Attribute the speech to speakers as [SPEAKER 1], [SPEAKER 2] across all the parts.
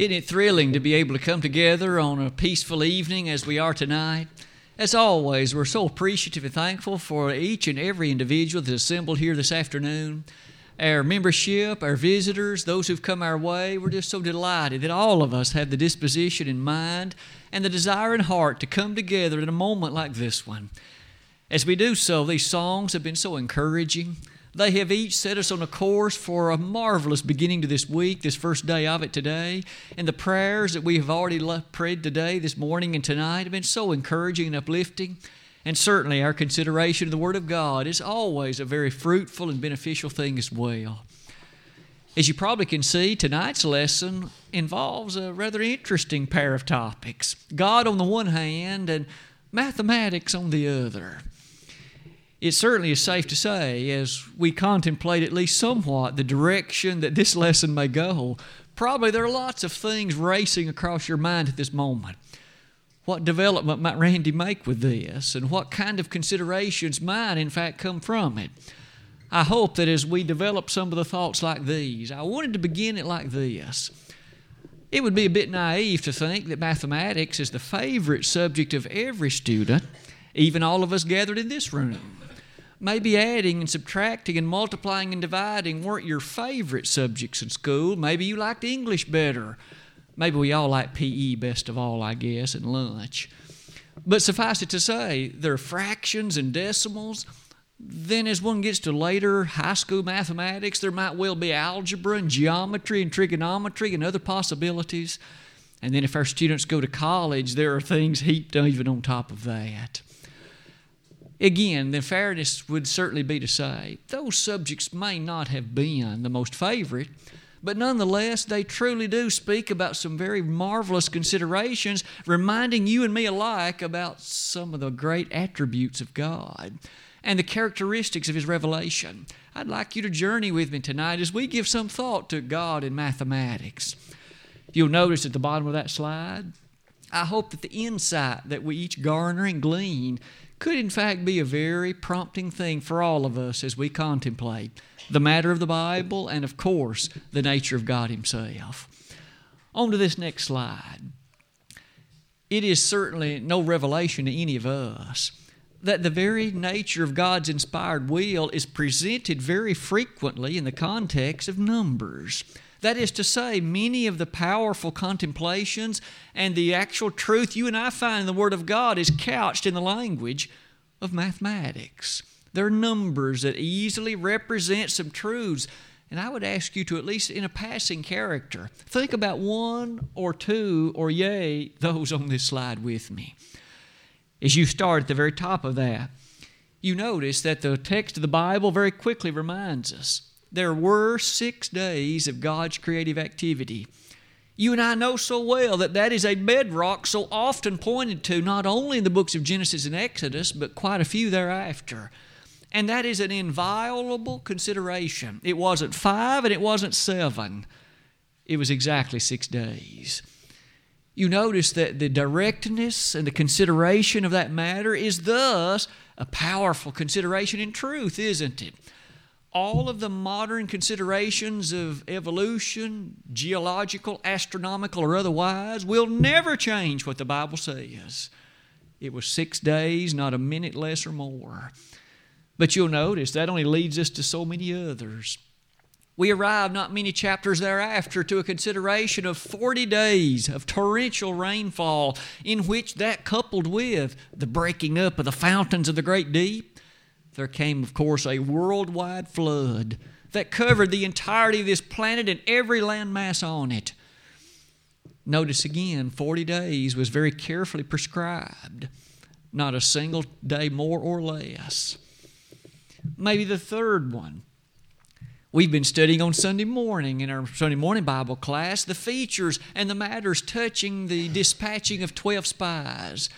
[SPEAKER 1] Isn't it thrilling to be able to come together on a peaceful evening as we are tonight? As always, we're so appreciative and thankful for each and every individual that's assembled here this afternoon. Our membership, our visitors, those who've come our way, we're just so delighted that all of us have the disposition in mind and the desire in heart to come together in a moment like this one. As we do so, these songs have been so encouraging. They have each set us on a course for a marvelous beginning to this week, this first day of it today. And the prayers that we have already prayed today, this morning, and tonight have been so encouraging and uplifting. And certainly, our consideration of the Word of God is always a very fruitful and beneficial thing as well. As you probably can see, tonight's lesson involves a rather interesting pair of topics God on the one hand, and mathematics on the other it certainly is safe to say, as we contemplate at least somewhat the direction that this lesson may go, probably there are lots of things racing across your mind at this moment. What development might Randy make with this, and what kind of considerations might, in fact, come from it? I hope that as we develop some of the thoughts like these, I wanted to begin it like this. It would be a bit naive to think that mathematics is the favorite subject of every student, even all of us gathered in this room. Maybe adding and subtracting and multiplying and dividing weren't your favorite subjects in school. Maybe you liked English better. Maybe we all like PE best of all, I guess, and lunch. But suffice it to say, there are fractions and decimals. Then, as one gets to later high school mathematics, there might well be algebra and geometry and trigonometry and other possibilities. And then, if our students go to college, there are things heaped even on top of that. Again, the fairness would certainly be to say those subjects may not have been the most favorite, but nonetheless, they truly do speak about some very marvelous considerations, reminding you and me alike about some of the great attributes of God and the characteristics of His revelation. I'd like you to journey with me tonight as we give some thought to God in mathematics. You'll notice at the bottom of that slide, I hope that the insight that we each garner and glean could in fact be a very prompting thing for all of us as we contemplate the matter of the Bible and, of course, the nature of God Himself. On to this next slide. It is certainly no revelation to any of us that the very nature of God's inspired will is presented very frequently in the context of numbers. That is to say, many of the powerful contemplations and the actual truth you and I find in the Word of God is couched in the language of mathematics. There are numbers that easily represent some truths. And I would ask you to, at least in a passing character, think about one or two, or yea, those on this slide with me. As you start at the very top of that, you notice that the text of the Bible very quickly reminds us there were six days of God's creative activity. You and I know so well that that is a bedrock so often pointed to not only in the books of Genesis and Exodus, but quite a few thereafter. And that is an inviolable consideration. It wasn't five and it wasn't seven, it was exactly six days. You notice that the directness and the consideration of that matter is thus a powerful consideration in truth, isn't it? All of the modern considerations of evolution, geological, astronomical, or otherwise, will never change what the Bible says. It was six days, not a minute less or more. But you'll notice that only leads us to so many others. We arrive not many chapters thereafter to a consideration of 40 days of torrential rainfall, in which that coupled with the breaking up of the fountains of the great deep, there came, of course, a worldwide flood that covered the entirety of this planet and every landmass on it. Notice again, 40 days was very carefully prescribed, not a single day more or less. Maybe the third one. We've been studying on Sunday morning in our Sunday morning Bible class the features and the matters touching the dispatching of 12 spies.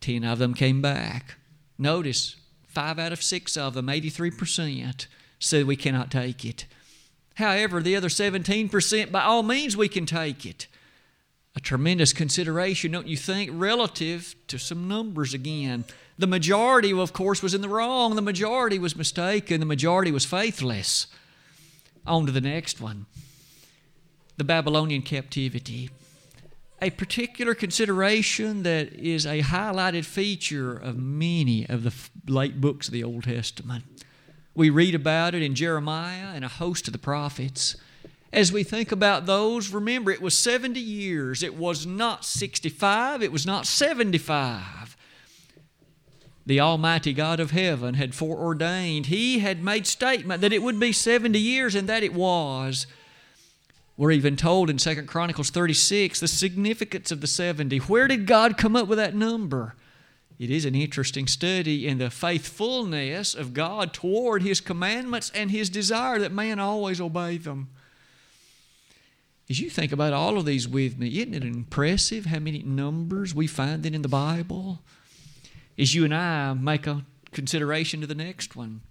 [SPEAKER 1] Ten of them came back. Notice, Five out of six of them, 83%, said we cannot take it. However, the other 17%, by all means, we can take it. A tremendous consideration, don't you think, relative to some numbers again. The majority, of course, was in the wrong. The majority was mistaken. The majority was faithless. On to the next one. the Babylonian captivity. A particular consideration that is a highlighted feature of many of the late books of the Old Testament. We read about it in Jeremiah and a host of the prophets. As we think about those, remember it was 70 years. It was not 65, it was not 75 the Almighty God of heaven had foreordained. He had made statement that it would be 70 years, and that it was. We're even told in 2 Chronicles 36 the significance of the 70. Where did God come up with that number? It is an interesting study in the faithfulness of God toward His commandments and His desire that man always obey them. As you think about all of these with me, isn't it impressive how many numbers we find in the Bible? as you and I make a consideration to the next one.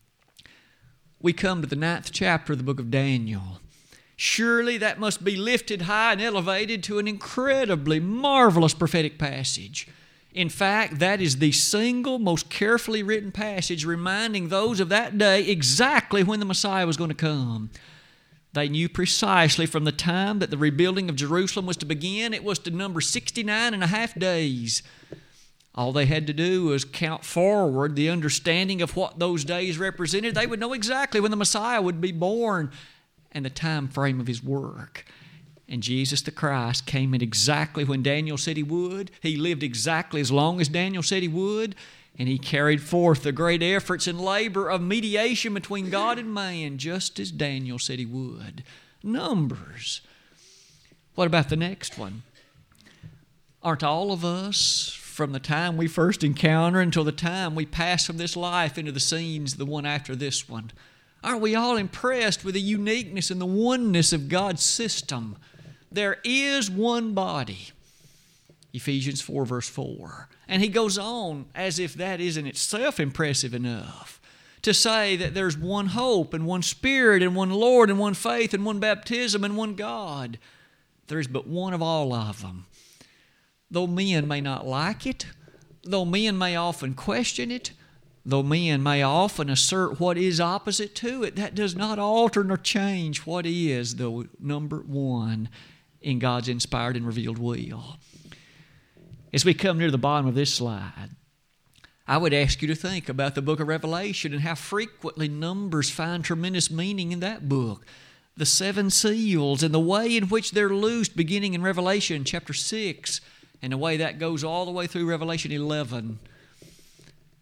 [SPEAKER 1] We come to the ninth chapter of the book of Daniel. Surely that must be lifted high and elevated to an incredibly marvelous prophetic passage. In fact, that is the single most carefully written passage reminding those of that day exactly when the Messiah was going to come. They knew precisely from the time that the rebuilding of Jerusalem was to begin, it was to number 69 and a half days. All they had to do was count forward the understanding of what those days represented. They would know exactly when the Messiah would be born and the time frame of his work. And Jesus the Christ came in exactly when Daniel said he would. He lived exactly as long as Daniel said he would. And he carried forth the great efforts and labor of mediation between God and man, just as Daniel said he would. Numbers. What about the next one? Aren't all of us from the time we first encounter until the time we pass from this life into the scenes, the one after this one. Aren't we all impressed with the uniqueness and the oneness of God's system? There is one body. Ephesians 4, verse 4. And he goes on as if that isn't itself impressive enough to say that there's one hope and one Spirit and one Lord and one faith and one baptism and one God. There is but one of all of them. Though men may not like it, though men may often question it, though men may often assert what is opposite to it, that does not alter nor change what is the number one in God's inspired and revealed will. As we come near the bottom of this slide, I would ask you to think about the book of Revelation and how frequently numbers find tremendous meaning in that book. The seven seals and the way in which they're loosed, beginning in Revelation chapter 6 and the way that goes all the way through Revelation 11.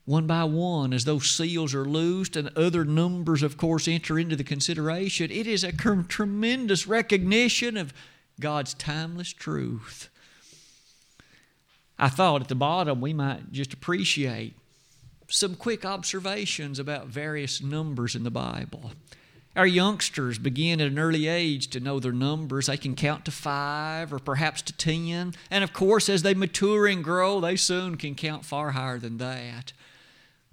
[SPEAKER 1] One by one, as those seals are loosed and other numbers, of course, enter into the consideration, it is a tremendous recognition of God's timeless truth. I thought at the bottom we might just appreciate some quick observations about various numbers in the Bible. Our youngsters begin at an early age to know their numbers. They can count to five or perhaps to ten. And of course, as they mature and grow, they soon can count far higher than that.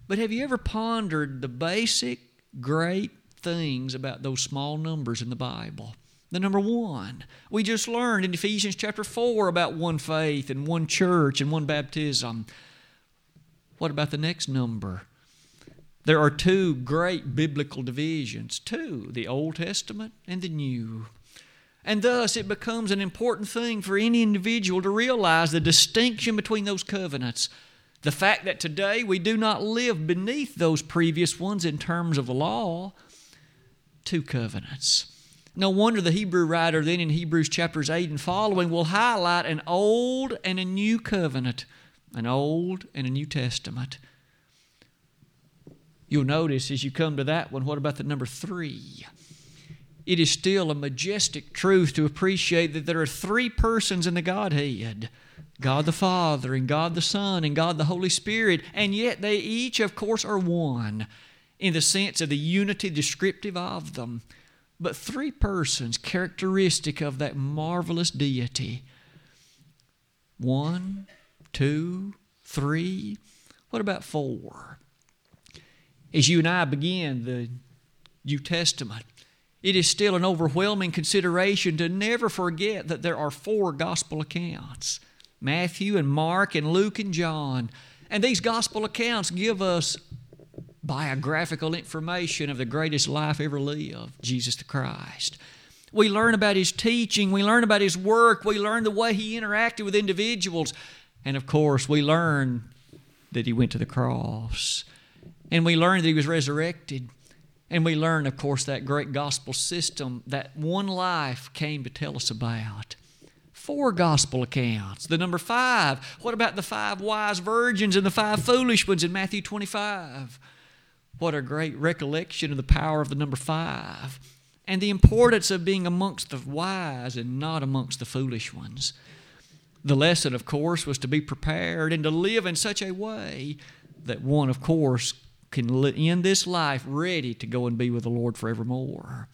[SPEAKER 1] But have you ever pondered the basic, great things about those small numbers in the Bible? The number one, we just learned in Ephesians chapter 4 about one faith and one church and one baptism. What about the next number? There are two great biblical divisions two, the Old Testament and the New. And thus, it becomes an important thing for any individual to realize the distinction between those covenants. The fact that today we do not live beneath those previous ones in terms of the law. Two covenants. No wonder the Hebrew writer then in Hebrews chapters 8 and following will highlight an old and a new covenant, an old and a New Testament. You'll notice as you come to that one, what about the number three? It is still a majestic truth to appreciate that there are three persons in the Godhead God the Father, and God the Son, and God the Holy Spirit, and yet they each, of course, are one in the sense of the unity descriptive of them. But three persons characteristic of that marvelous deity. One, two, three. What about four? as you and I begin the New Testament, it is still an overwhelming consideration to never forget that there are four gospel accounts Matthew and Mark and Luke and John. And these gospel accounts give us biographical information of the greatest life ever lived, Jesus the Christ. We learn about his teaching. We learn about his work. We learn the way he interacted with individuals. And of course, we learn that he went to the cross. And we learn that he was resurrected. And we learn, of course, that great gospel system that one life came to tell us about. Four gospel accounts. The number five. What about the five wise virgins and the five foolish ones in Matthew 25? What a great recollection of the power of the number five and the importance of being amongst the wise and not amongst the foolish ones. The lesson, of course, was to be prepared and to live in such a way that one, of course, can end this life ready to go and be with the Lord forevermore.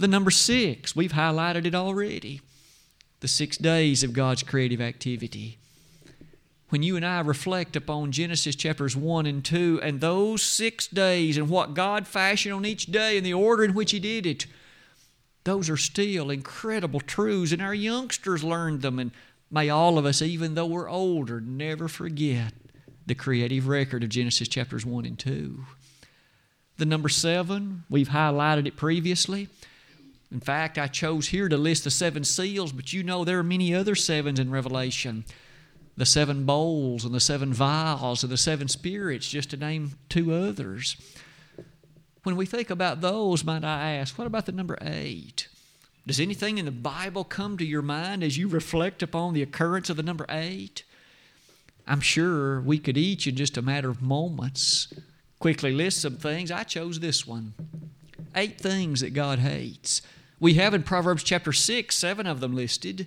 [SPEAKER 1] The number six, we've highlighted it already the six days of God's creative activity. When you and I reflect upon Genesis chapters 1 and 2 and those six days and what God fashioned on each day and the order in which He did it, those are still incredible truths, and our youngsters learned them. And may all of us, even though we're older, never forget the creative record of Genesis chapters 1 and 2. The number seven, we've highlighted it previously. In fact, I chose here to list the seven seals, but you know there are many other sevens in Revelation. The seven bowls and the seven vials and the seven spirits, just to name two others. When we think about those, might I ask, what about the number eight? Does anything in the Bible come to your mind as you reflect upon the occurrence of the number eight? I'm sure we could each, in just a matter of moments, quickly list some things. I chose this one eight things that God hates. We have in Proverbs chapter 6, seven of them listed.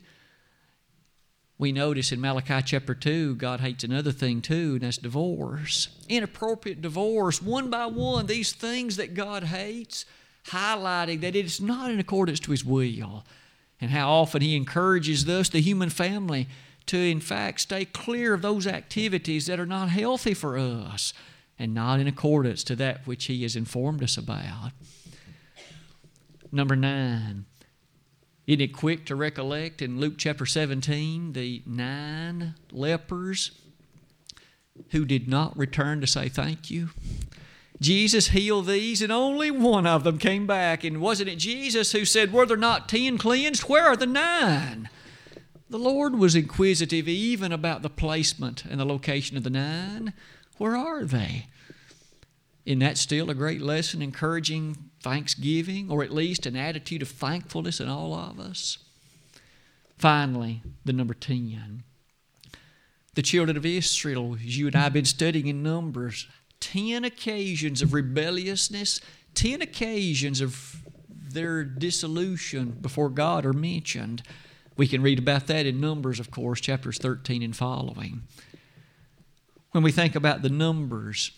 [SPEAKER 1] We notice in Malachi chapter 2, God hates another thing too, and that's divorce. Inappropriate divorce, one by one, these things that God hates, highlighting that it is not in accordance to His will, and how often He encourages thus the human family, to, in fact, stay clear of those activities that are not healthy for us and not in accordance to that which He has informed us about. Number nine, isn't it quick to recollect in Luke chapter 17 the nine lepers who did not return to say thank you? Jesus healed these, and only one of them came back. And wasn't it Jesus who said, Were there not ten cleansed? Where are the nine? The Lord was inquisitive even about the placement and the location of the nine. Where are they? Isn't that still a great lesson encouraging thanksgiving or at least an attitude of thankfulness in all of us? Finally, the number 10. The children of Israel, as you and I have been studying in Numbers, 10 occasions of rebelliousness, 10 occasions of their dissolution before God are mentioned. We can read about that in Numbers, of course, chapters 13 and following. When we think about the numbers,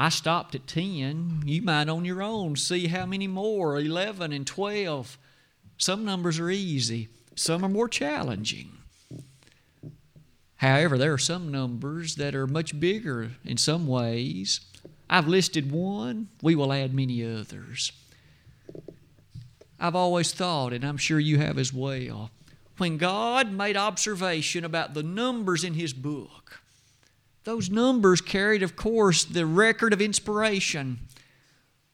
[SPEAKER 1] I stopped at 10. You might on your own see how many more 11 and 12. Some numbers are easy, some are more challenging. However, there are some numbers that are much bigger in some ways. I've listed one, we will add many others. I've always thought, and I'm sure you have as well, when God made observation about the numbers in His book, those numbers carried, of course, the record of inspiration.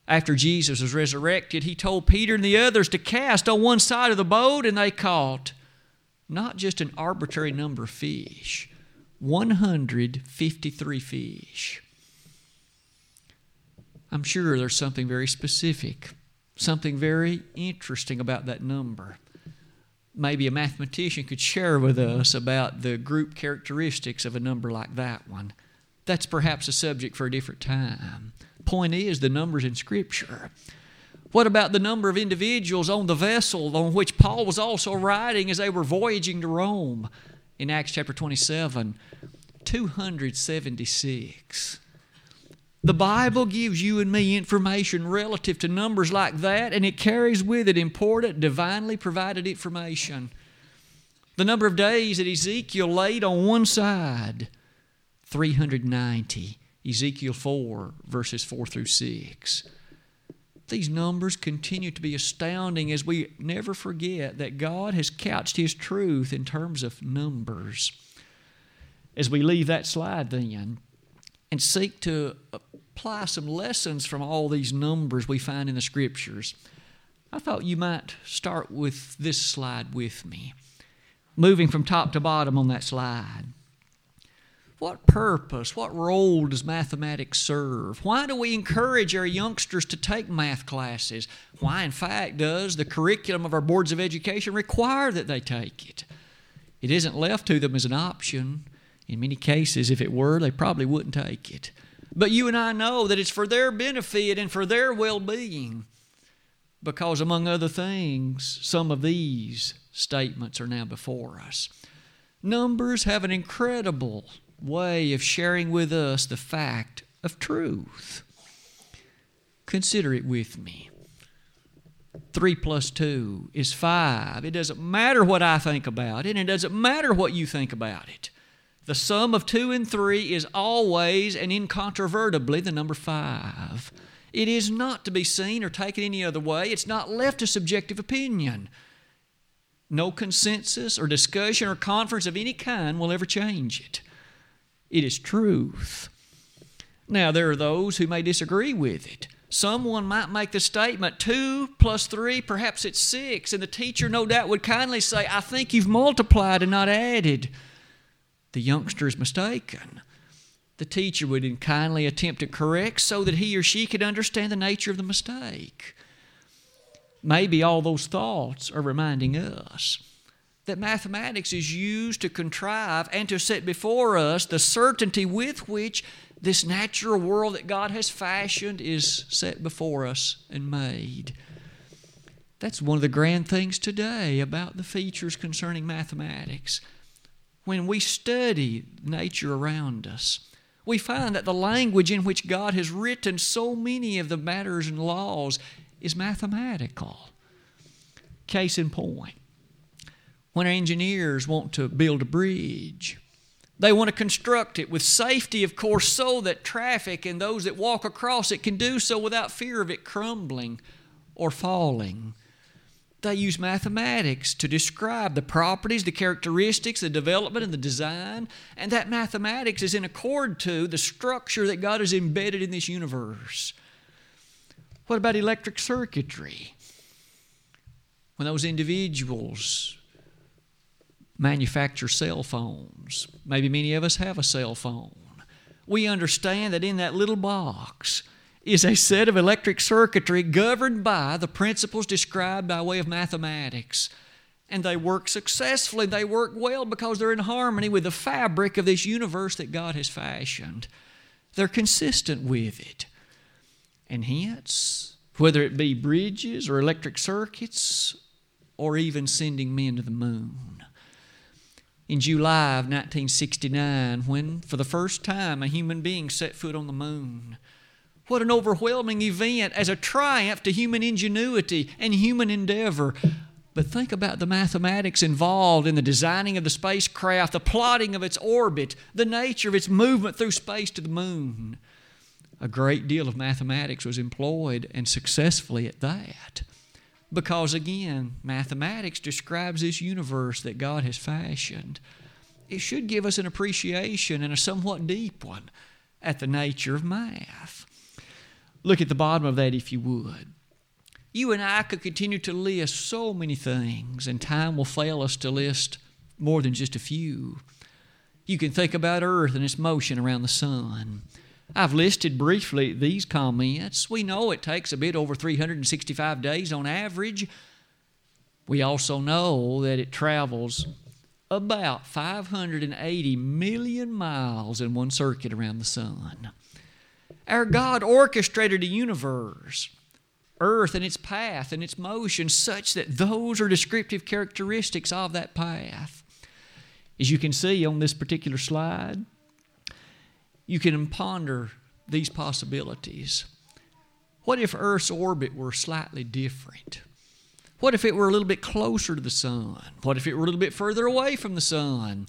[SPEAKER 1] After Jesus was resurrected, he told Peter and the others to cast on one side of the boat, and they caught not just an arbitrary number of fish, 153 fish. I'm sure there's something very specific, something very interesting about that number maybe a mathematician could share with us about the group characteristics of a number like that one. That's perhaps a subject for a different time. Point is, the numbers in Scripture. What about the number of individuals on the vessel on which Paul was also riding as they were voyaging to Rome in Acts chapter 27? 276. The Bible gives you and me information relative to numbers like that, and it carries with it important, divinely provided information. The number of days that Ezekiel laid on one side 390. Ezekiel 4, verses 4 through 6. These numbers continue to be astounding as we never forget that God has couched His truth in terms of numbers. As we leave that slide, then, and seek to apply some lessons from all these numbers we find in the scriptures. I thought you might start with this slide with me. Moving from top to bottom on that slide. What purpose, what role does mathematics serve? Why do we encourage our youngsters to take math classes? Why, in fact, does the curriculum of our boards of education require that they take it? It isn't left to them as an option. In many cases, if it were, they probably wouldn't take it. But you and I know that it's for their benefit and for their well being. Because, among other things, some of these statements are now before us. Numbers have an incredible way of sharing with us the fact of truth. Consider it with me. 3 plus 2 is 5. It doesn't matter what I think about it, and it doesn't matter what you think about it. The sum of 2 and 3 is always and incontrovertibly the number 5. It is not to be seen or taken any other way. It's not left to subjective opinion. No consensus or discussion or conference of any kind will ever change it. It is truth. Now, there are those who may disagree with it. Someone might make the statement, two plus three, perhaps it's six, and the teacher no doubt would kindly say, I think you've multiplied and not added. The youngster is mistaken. The teacher would kindly attempt to correct so that he or she could understand the nature of the mistake. Maybe all those thoughts are reminding us that mathematics is used to contrive and to set before us the certainty with which this natural world that God has fashioned is set before us and made. That's one of the grand things today about the features concerning mathematics. When we study nature around us, we find that the language in which God has written so many of the matters and laws is mathematical. Case in point, when engineers want to build a bridge, they want to construct it with safety, of course, so that traffic and those that walk across it can do so without fear of it crumbling or falling. They use mathematics to describe the properties, the characteristics, the development, and the design, and that mathematics is in accord to the structure that God has embedded in this universe. What about electric circuitry? When those individuals manufacture cell phones. Maybe many of us have a cell phone. We understand that in that little box is a set of electric circuitry governed by the principles described by way of mathematics. And they work successfully. They work well because they're in harmony with the fabric of this universe that God has fashioned. They're consistent with it. And hence, whether it be bridges or electric circuits or even sending men to the moon, in July of 1969 when, for the first time, a human being set foot on the moon. What an overwhelming event as a triumph to human ingenuity and human endeavor. But think about the mathematics involved in the designing of the spacecraft, the plotting of its orbit, the nature of its movement through space to the moon. A great deal of mathematics was employed, and successfully at that. Because again, mathematics describes this universe that God has fashioned. It should give us an appreciation and a somewhat deep one at the nature of math. Look at the bottom of that if you would. You and I could continue to list so many things, and time will fail us to list more than just a few. You can think about Earth and its motion around the sun. I've listed briefly these comments. We know it takes a bit over 365 days on average. We also know that it travels about 580 million miles in one circuit around the sun. Our God orchestrated a universe, earth and its path and its motion, such that those are descriptive characteristics of that path. As you can see on this particular slide, you can ponder these possibilities. What if Earth's orbit were slightly different? What if it were a little bit closer to the sun? What if it were a little bit further away from the sun?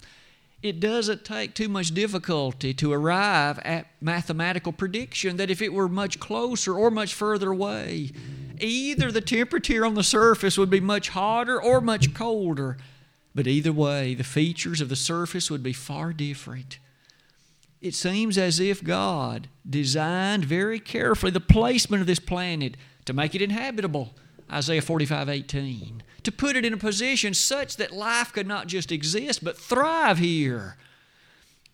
[SPEAKER 1] It doesn't take too much difficulty to arrive at mathematical prediction that if it were much closer or much further away, either the temperature on the surface would be much hotter or much colder. But either way, the features of the surface would be far different it seems as if God designed very carefully the placement of this planet to make it inhabitable, Isaiah 45 18. To put it in a position such that life could not just exist, but thrive here.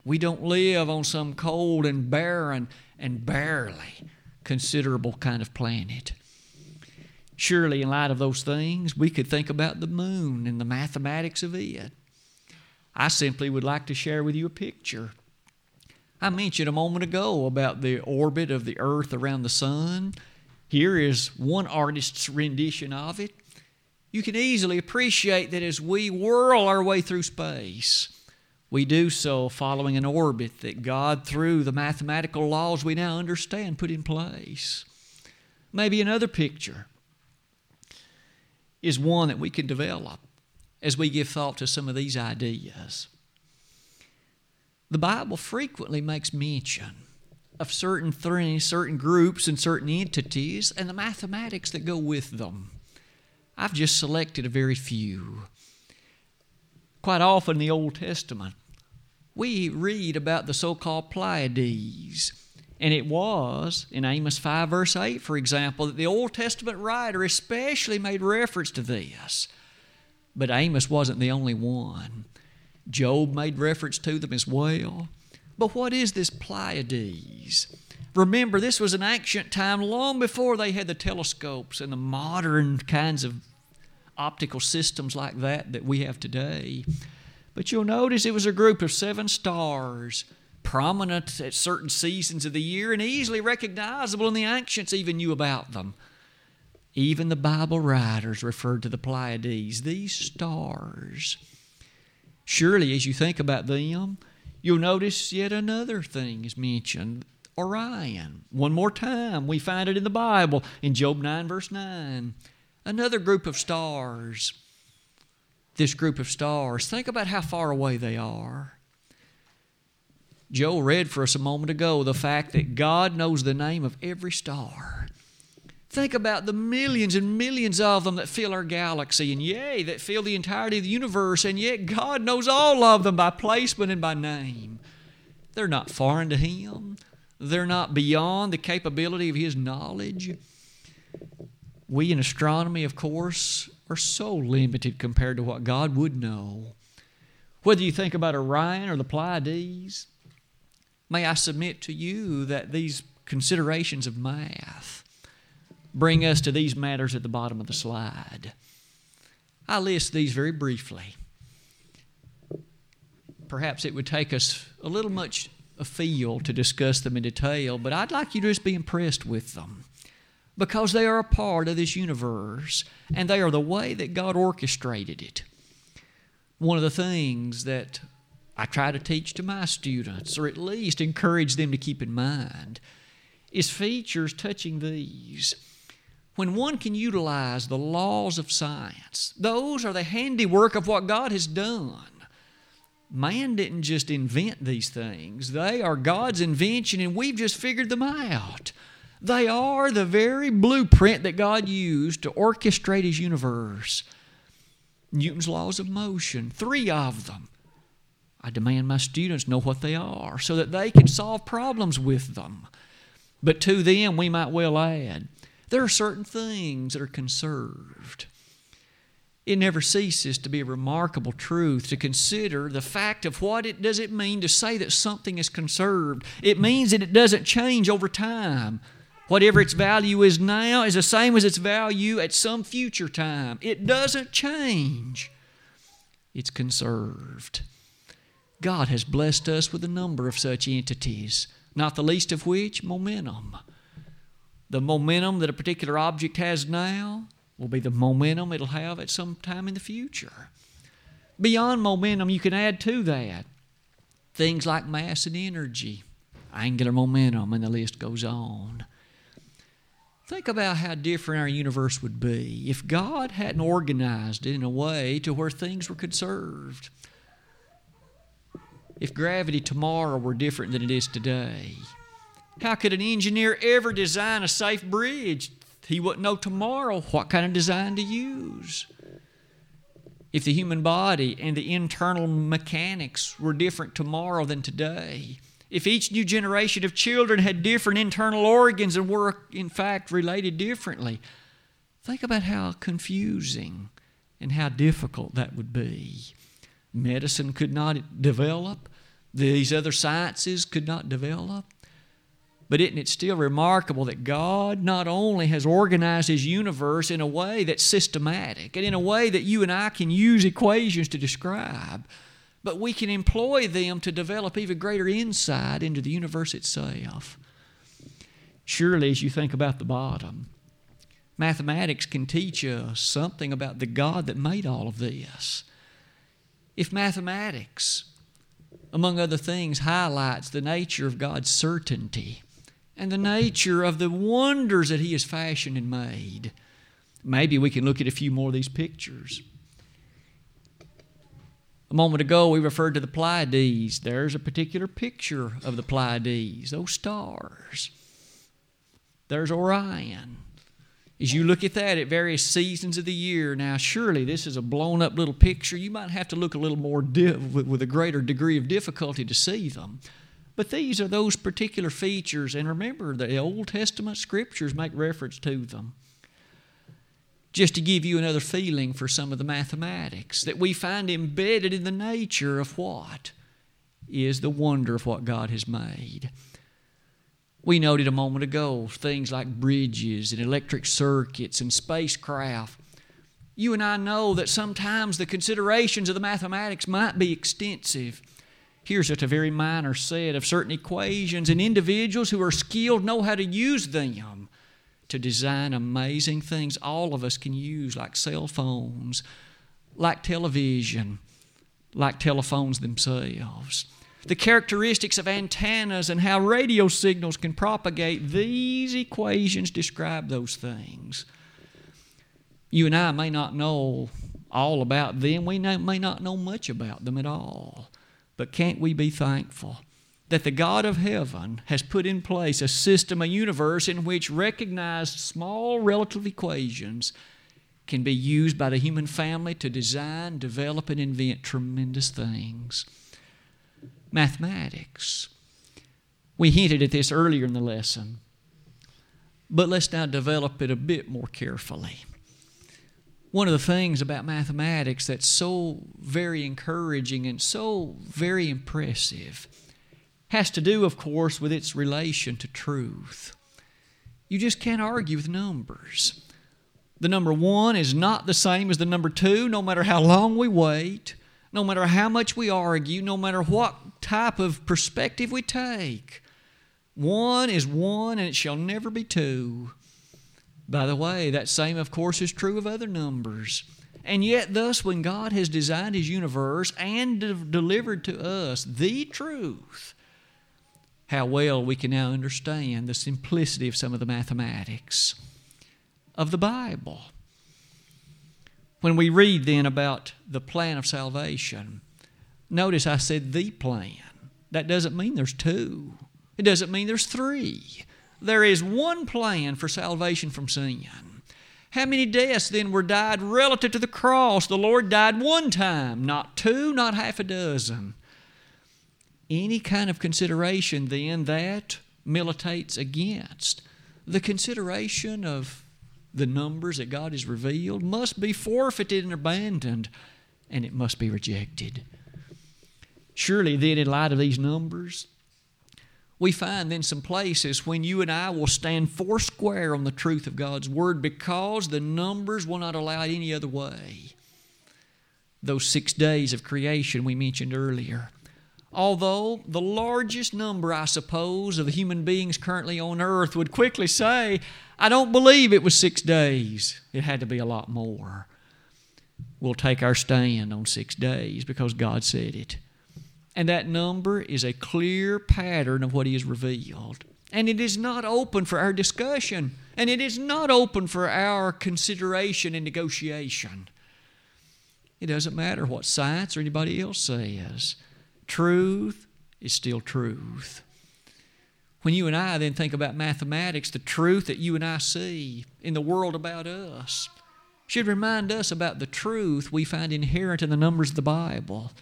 [SPEAKER 1] We don't live on some cold and barren and barely considerable kind of planet. Surely, in light of those things, we could think about the moon and the mathematics of it. I simply would like to share with you a picture. I mentioned a moment ago about the orbit of the Earth around the Sun. Here is one artist's rendition of it. You can easily appreciate that as we whirl our way through space, we do so following an orbit that God, through the mathematical laws we now understand, put in place. Maybe another picture is one that we can develop as we give thought to some of these ideas. The Bible frequently makes mention of certain things, certain groups, and certain entities, and the mathematics that go with them. I've just selected a very few. Quite often in the Old Testament, we read about the so called Pleiades. And it was in Amos 5, verse 8, for example, that the Old Testament writer especially made reference to this. But Amos wasn't the only one. Job made reference to them as well. But what is this Pleiades? Remember, this was an ancient time long before they had the telescopes and the modern kinds of optical systems like that that we have today. But you'll notice it was a group of seven stars, prominent at certain seasons of the year and easily recognizable, and the ancients even knew about them. Even the Bible writers referred to the Pleiades, these stars. Surely, as you think about them, you'll notice yet another thing is mentioned Orion. One more time, we find it in the Bible in Job 9, verse 9. Another group of stars. This group of stars, think about how far away they are. Joe read for us a moment ago the fact that God knows the name of every star. Think about the millions and millions of them that fill our galaxy, and yea, that fill the entirety of the universe, and yet God knows all of them by placement and by name. They're not foreign to Him, they're not beyond the capability of His knowledge. We in astronomy, of course, are so limited compared to what God would know. Whether you think about Orion or the Pleiades, may I submit to you that these considerations of math bring us to these matters at the bottom of the slide. I list these very briefly. Perhaps it would take us a little much afield to discuss them in detail, but I'd like you to just be impressed with them because they are a part of this universe and they are the way that God orchestrated it. One of the things that I try to teach to my students, or at least encourage them to keep in mind, is features touching these when one can utilize the laws of science, those are the handiwork of what God has done. Man didn't just invent these things, they are God's invention, and we've just figured them out. They are the very blueprint that God used to orchestrate His universe. Newton's laws of motion, three of them. I demand my students know what they are so that they can solve problems with them. But to them, we might well add there are certain things that are conserved. It never ceases to be a remarkable truth to consider the fact of what it does it mean to say that something is conserved. It means that it doesn't change over time. Whatever its value is now is the same as its value at some future time. It doesn't change. It's conserved. God has blessed us with a number of such entities, not the least of which momentum. The momentum that a particular object has now will be the momentum it'll have at some time in the future. Beyond momentum, you can add to that things like mass and energy, angular momentum, and the list goes on. Think about how different our universe would be if God hadn't organized it in a way to where things were conserved. If gravity tomorrow were different than it is today, how could an engineer ever design a safe bridge? He wouldn't know tomorrow what kind of design to use. If the human body and the internal mechanics were different tomorrow than today, if each new generation of children had different internal organs and were, in fact, related differently, Think about how confusing and how difficult that would be. Medicine could not develop, these other sciences could not develop. But isn't it still remarkable that God not only has organized His universe in a way that's systematic and in a way that you and I can use equations to describe, but we can employ them to develop even greater insight into the universe itself? Surely, as you think about the bottom, mathematics can teach us something about the God that made all of this. If mathematics, among other things, highlights the nature of God's certainty, and the nature of the wonders that He has fashioned and made. Maybe we can look at a few more of these pictures. A moment ago, we referred to the Pleiades. There's a particular picture of the Pleiades, those stars. There's Orion. As you look at that at various seasons of the year, now surely this is a blown up little picture. You might have to look a little more with a greater degree of difficulty to see them. But these are those particular features, and remember, the Old Testament scriptures make reference to them. Just to give you another feeling for some of the mathematics that we find embedded in the nature of what is the wonder of what God has made. We noted a moment ago things like bridges and electric circuits and spacecraft. You and I know that sometimes the considerations of the mathematics might be extensive. Here's just a very minor set of certain equations, and individuals who are skilled know how to use them to design amazing things all of us can use, like cell phones, like television, like telephones themselves. The characteristics of antennas and how radio signals can propagate, these equations describe those things. You and I may not know all about them, we may not know much about them at all. But can't we be thankful that the God of heaven has put in place a system, a universe in which recognized small relative equations can be used by the human family to design, develop, and invent tremendous things? Mathematics. We hinted at this earlier in the lesson, but let's now develop it a bit more carefully one of the things about mathematics that's so very encouraging and so very impressive has to do, of course, with its relation to truth. You just can't argue with numbers. The number one is not the same as the number two, no matter how long we wait, no matter how much we argue, no matter what type of perspective we take. One is one, and it shall never be two. By the way, that same, of course, is true of other numbers. And yet, thus, when God has designed His universe and de- delivered to us the truth, how well we can now understand the simplicity of some of the mathematics of the Bible. When we read then about the plan of salvation, notice I said the plan. That doesn't mean there's two, it doesn't mean there's three. There is one plan for salvation from sin. How many deaths then were died relative to the cross? The Lord died one time, not two, not half a dozen. Any kind of consideration then that militates against the consideration of the numbers that God has revealed must be forfeited and abandoned, and it must be rejected. Surely, then, in light of these numbers, we find then some places when you and I will stand foursquare on the truth of God's Word because the numbers will not allow it any other way. Those six days of creation we mentioned earlier. Although the largest number, I suppose, of human beings currently on earth would quickly say, I don't believe it was six days. It had to be a lot more. We'll take our stand on six days because God said it. And that number is a clear pattern of what He has revealed. And it is not open for our discussion, and it is not open for our consideration and negotiation. It doesn't matter what science or anybody else says, truth is still truth. When you and I then think about mathematics, the truth that you and I see in the world about us should remind us about the truth we find inherent in the numbers of the Bible.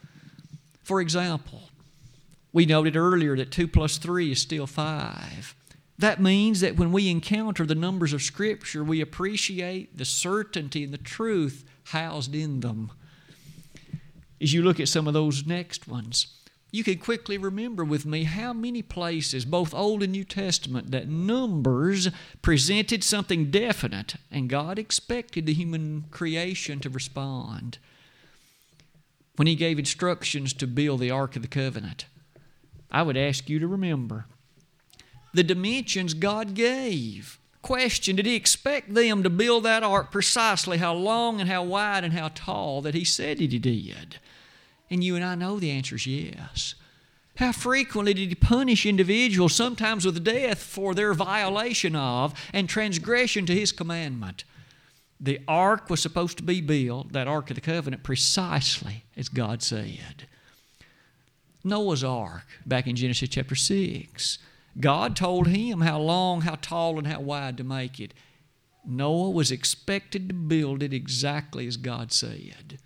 [SPEAKER 1] For example, we noted earlier that 2 plus 3 is still 5. That means that when we encounter the numbers of Scripture, we appreciate the certainty and the truth housed in them. As you look at some of those next ones, you can quickly remember with me how many places, both Old and New Testament, that numbers presented something definite and God expected the human creation to respond. When He gave instructions to build the Ark of the Covenant, I would ask you to remember the dimensions God gave. Question Did He expect them to build that ark precisely how long and how wide and how tall that He said He did? And you and I know the answer is yes. How frequently did he punish individuals, sometimes with death, for their violation of and transgression to his commandment? The ark was supposed to be built, that ark of the covenant, precisely as God said. Noah's ark, back in Genesis chapter 6, God told him how long, how tall, and how wide to make it. Noah was expected to build it exactly as God said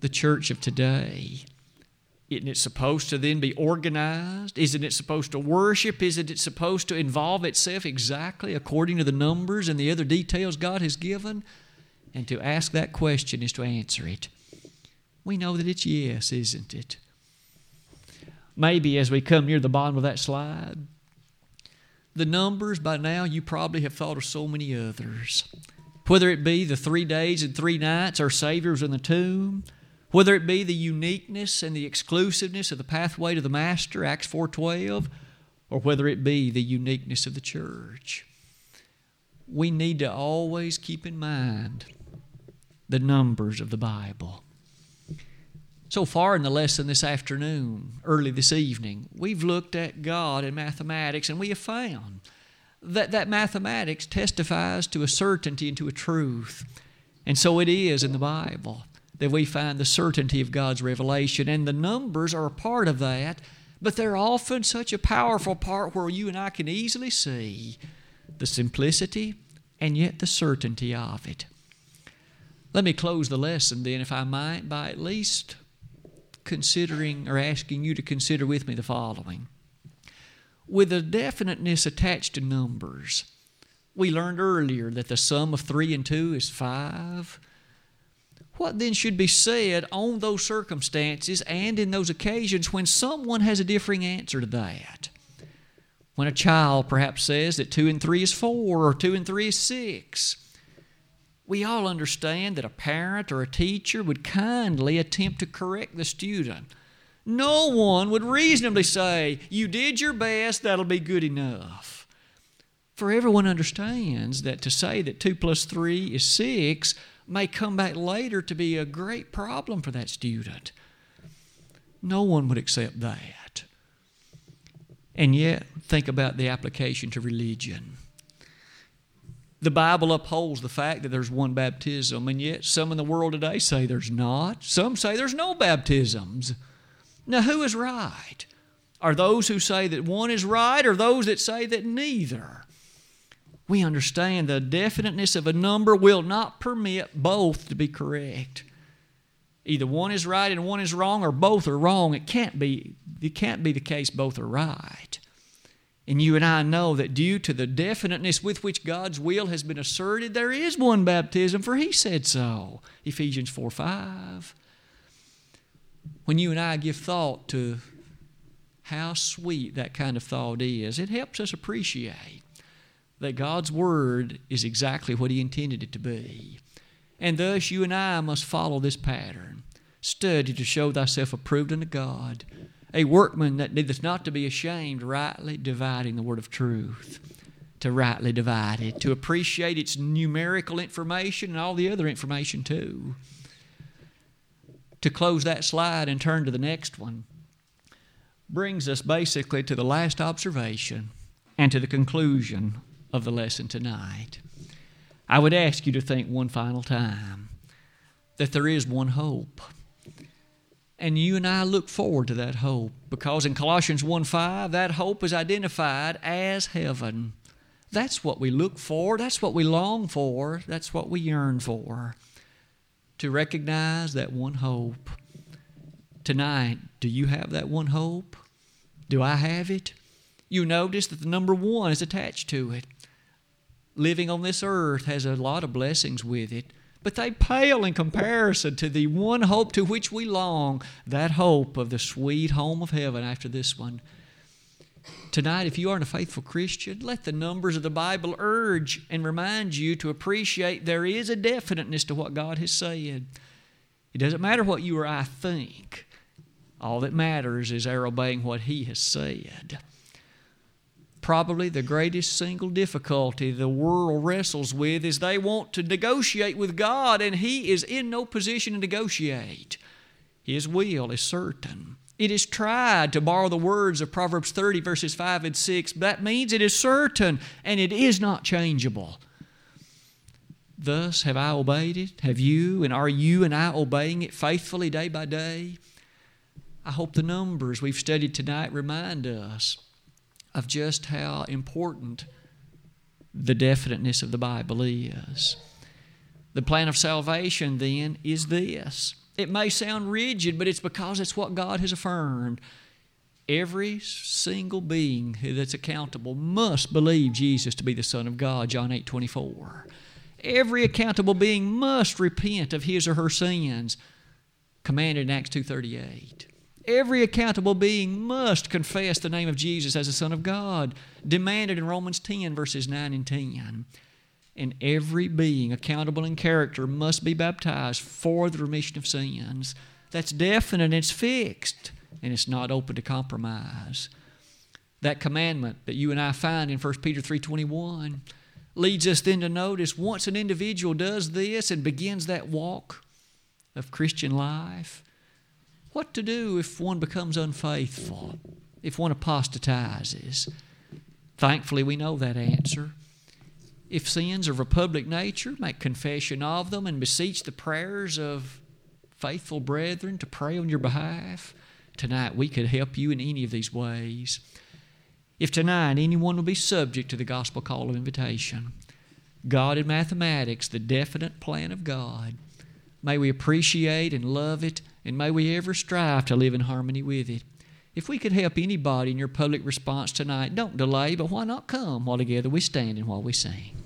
[SPEAKER 1] the church of today? Isn't it supposed to then be organized? Isn't it supposed to worship? Isn't it supposed to involve itself exactly according to the numbers and the other details God has given? And to ask that question is to answer it. We know that it's yes, isn't it? Maybe as we come near the bottom of that slide, the numbers by now you probably have thought of so many others. Whether it be the three days and three nights our Savior's in the tomb, whether it be the uniqueness and the exclusiveness of the pathway to the master acts 4:12 or whether it be the uniqueness of the church we need to always keep in mind the numbers of the bible. So far in the lesson this afternoon early this evening we've looked at god and mathematics and we have found that that mathematics testifies to a certainty and to a truth. And so it is in the bible that we find the certainty of God's revelation. And the numbers are a part of that, but they're often such a powerful part where you and I can easily see the simplicity and yet the certainty of it. Let me close the lesson then, if I might, by at least considering or asking you to consider with me the following. With a definiteness attached to numbers, we learned earlier that the sum of three and two is five. What then should be said on those circumstances and in those occasions when someone has a differing answer to that? When a child perhaps says that two and three is four or two and three is six. We all understand that a parent or a teacher would kindly attempt to correct the student. No one would reasonably say, You did your best, that'll be good enough. For everyone understands that to say that 2 plus 3 is 6 may come back later to be a great problem for that student. No one would accept that. And yet, think about the application to religion. The Bible upholds the fact that there's one baptism, and yet some in the world today say there's not. Some say there's no baptisms. Now, who is right? Are those who say that one is right, or those that say that neither? We understand the definiteness of a number will not permit both to be correct. Either one is right and one is wrong, or both are wrong. It can't be, it can't be the case both are right. And you and I know that due to the definiteness with which God's will has been asserted, there is one baptism, for He said so. Ephesians 4 5. When you and I give thought to how sweet that kind of thought is, it helps us appreciate that God's Word is exactly what He intended it to be. And thus you and I must follow this pattern. Study to show thyself approved unto God, a workman that needeth not to be ashamed, rightly dividing the word of truth. To rightly divide it, to appreciate its numerical information and all the other information too. To close that slide and turn to the next one brings us basically to the last observation and to the conclusion of the lesson tonight. I would ask you to think one final time that there is one hope. And you and I look forward to that hope because in Colossians 1 5, that hope is identified as heaven. That's what we look for, that's what we long for, that's what we yearn for. To recognize that one hope. Tonight, do you have that one hope? Do I have it? You notice that the number one is attached to it. Living on this earth has a lot of blessings with it, but they pale in comparison to the one hope to which we long that hope of the sweet home of heaven after this one. Tonight, if you aren't a faithful Christian, let the numbers of the Bible urge and remind you to appreciate there is a definiteness to what God has said. It doesn't matter what you or I think, all that matters is our obeying what He has said. Probably the greatest single difficulty the world wrestles with is they want to negotiate with God, and He is in no position to negotiate. His will is certain. It is tried, to borrow the words of Proverbs 30, verses 5 and 6. That means it is certain and it is not changeable. Thus, have I obeyed it? Have you? And are you and I obeying it faithfully day by day? I hope the numbers we've studied tonight remind us of just how important the definiteness of the Bible is. The plan of salvation, then, is this it may sound rigid, but it's because it's what God has affirmed. Every single being that's accountable must believe Jesus to be the Son of God, John 8 24. Every accountable being must repent of his or her sins, commanded in Acts 2.38. Every accountable being must confess the name of Jesus as the Son of God, demanded in Romans 10, verses 9 and 10 and every being accountable in character must be baptized for the remission of sins. That's definite it's fixed, and it's not open to compromise. That commandment that you and I find in 1 Peter 3:21 leads us then to notice once an individual does this and begins that walk of Christian life, what to do if one becomes unfaithful, if one apostatizes. Thankfully, we know that answer. If sins of a public nature, make confession of them and beseech the prayers of faithful brethren to pray on your behalf. Tonight, we could help you in any of these ways. If tonight anyone will be subject to the gospel call of invitation, God in mathematics, the definite plan of God, may we appreciate and love it, and may we ever strive to live in harmony with it. If we could help anybody in your public response tonight, don't delay, but why not come while together we stand and while we sing?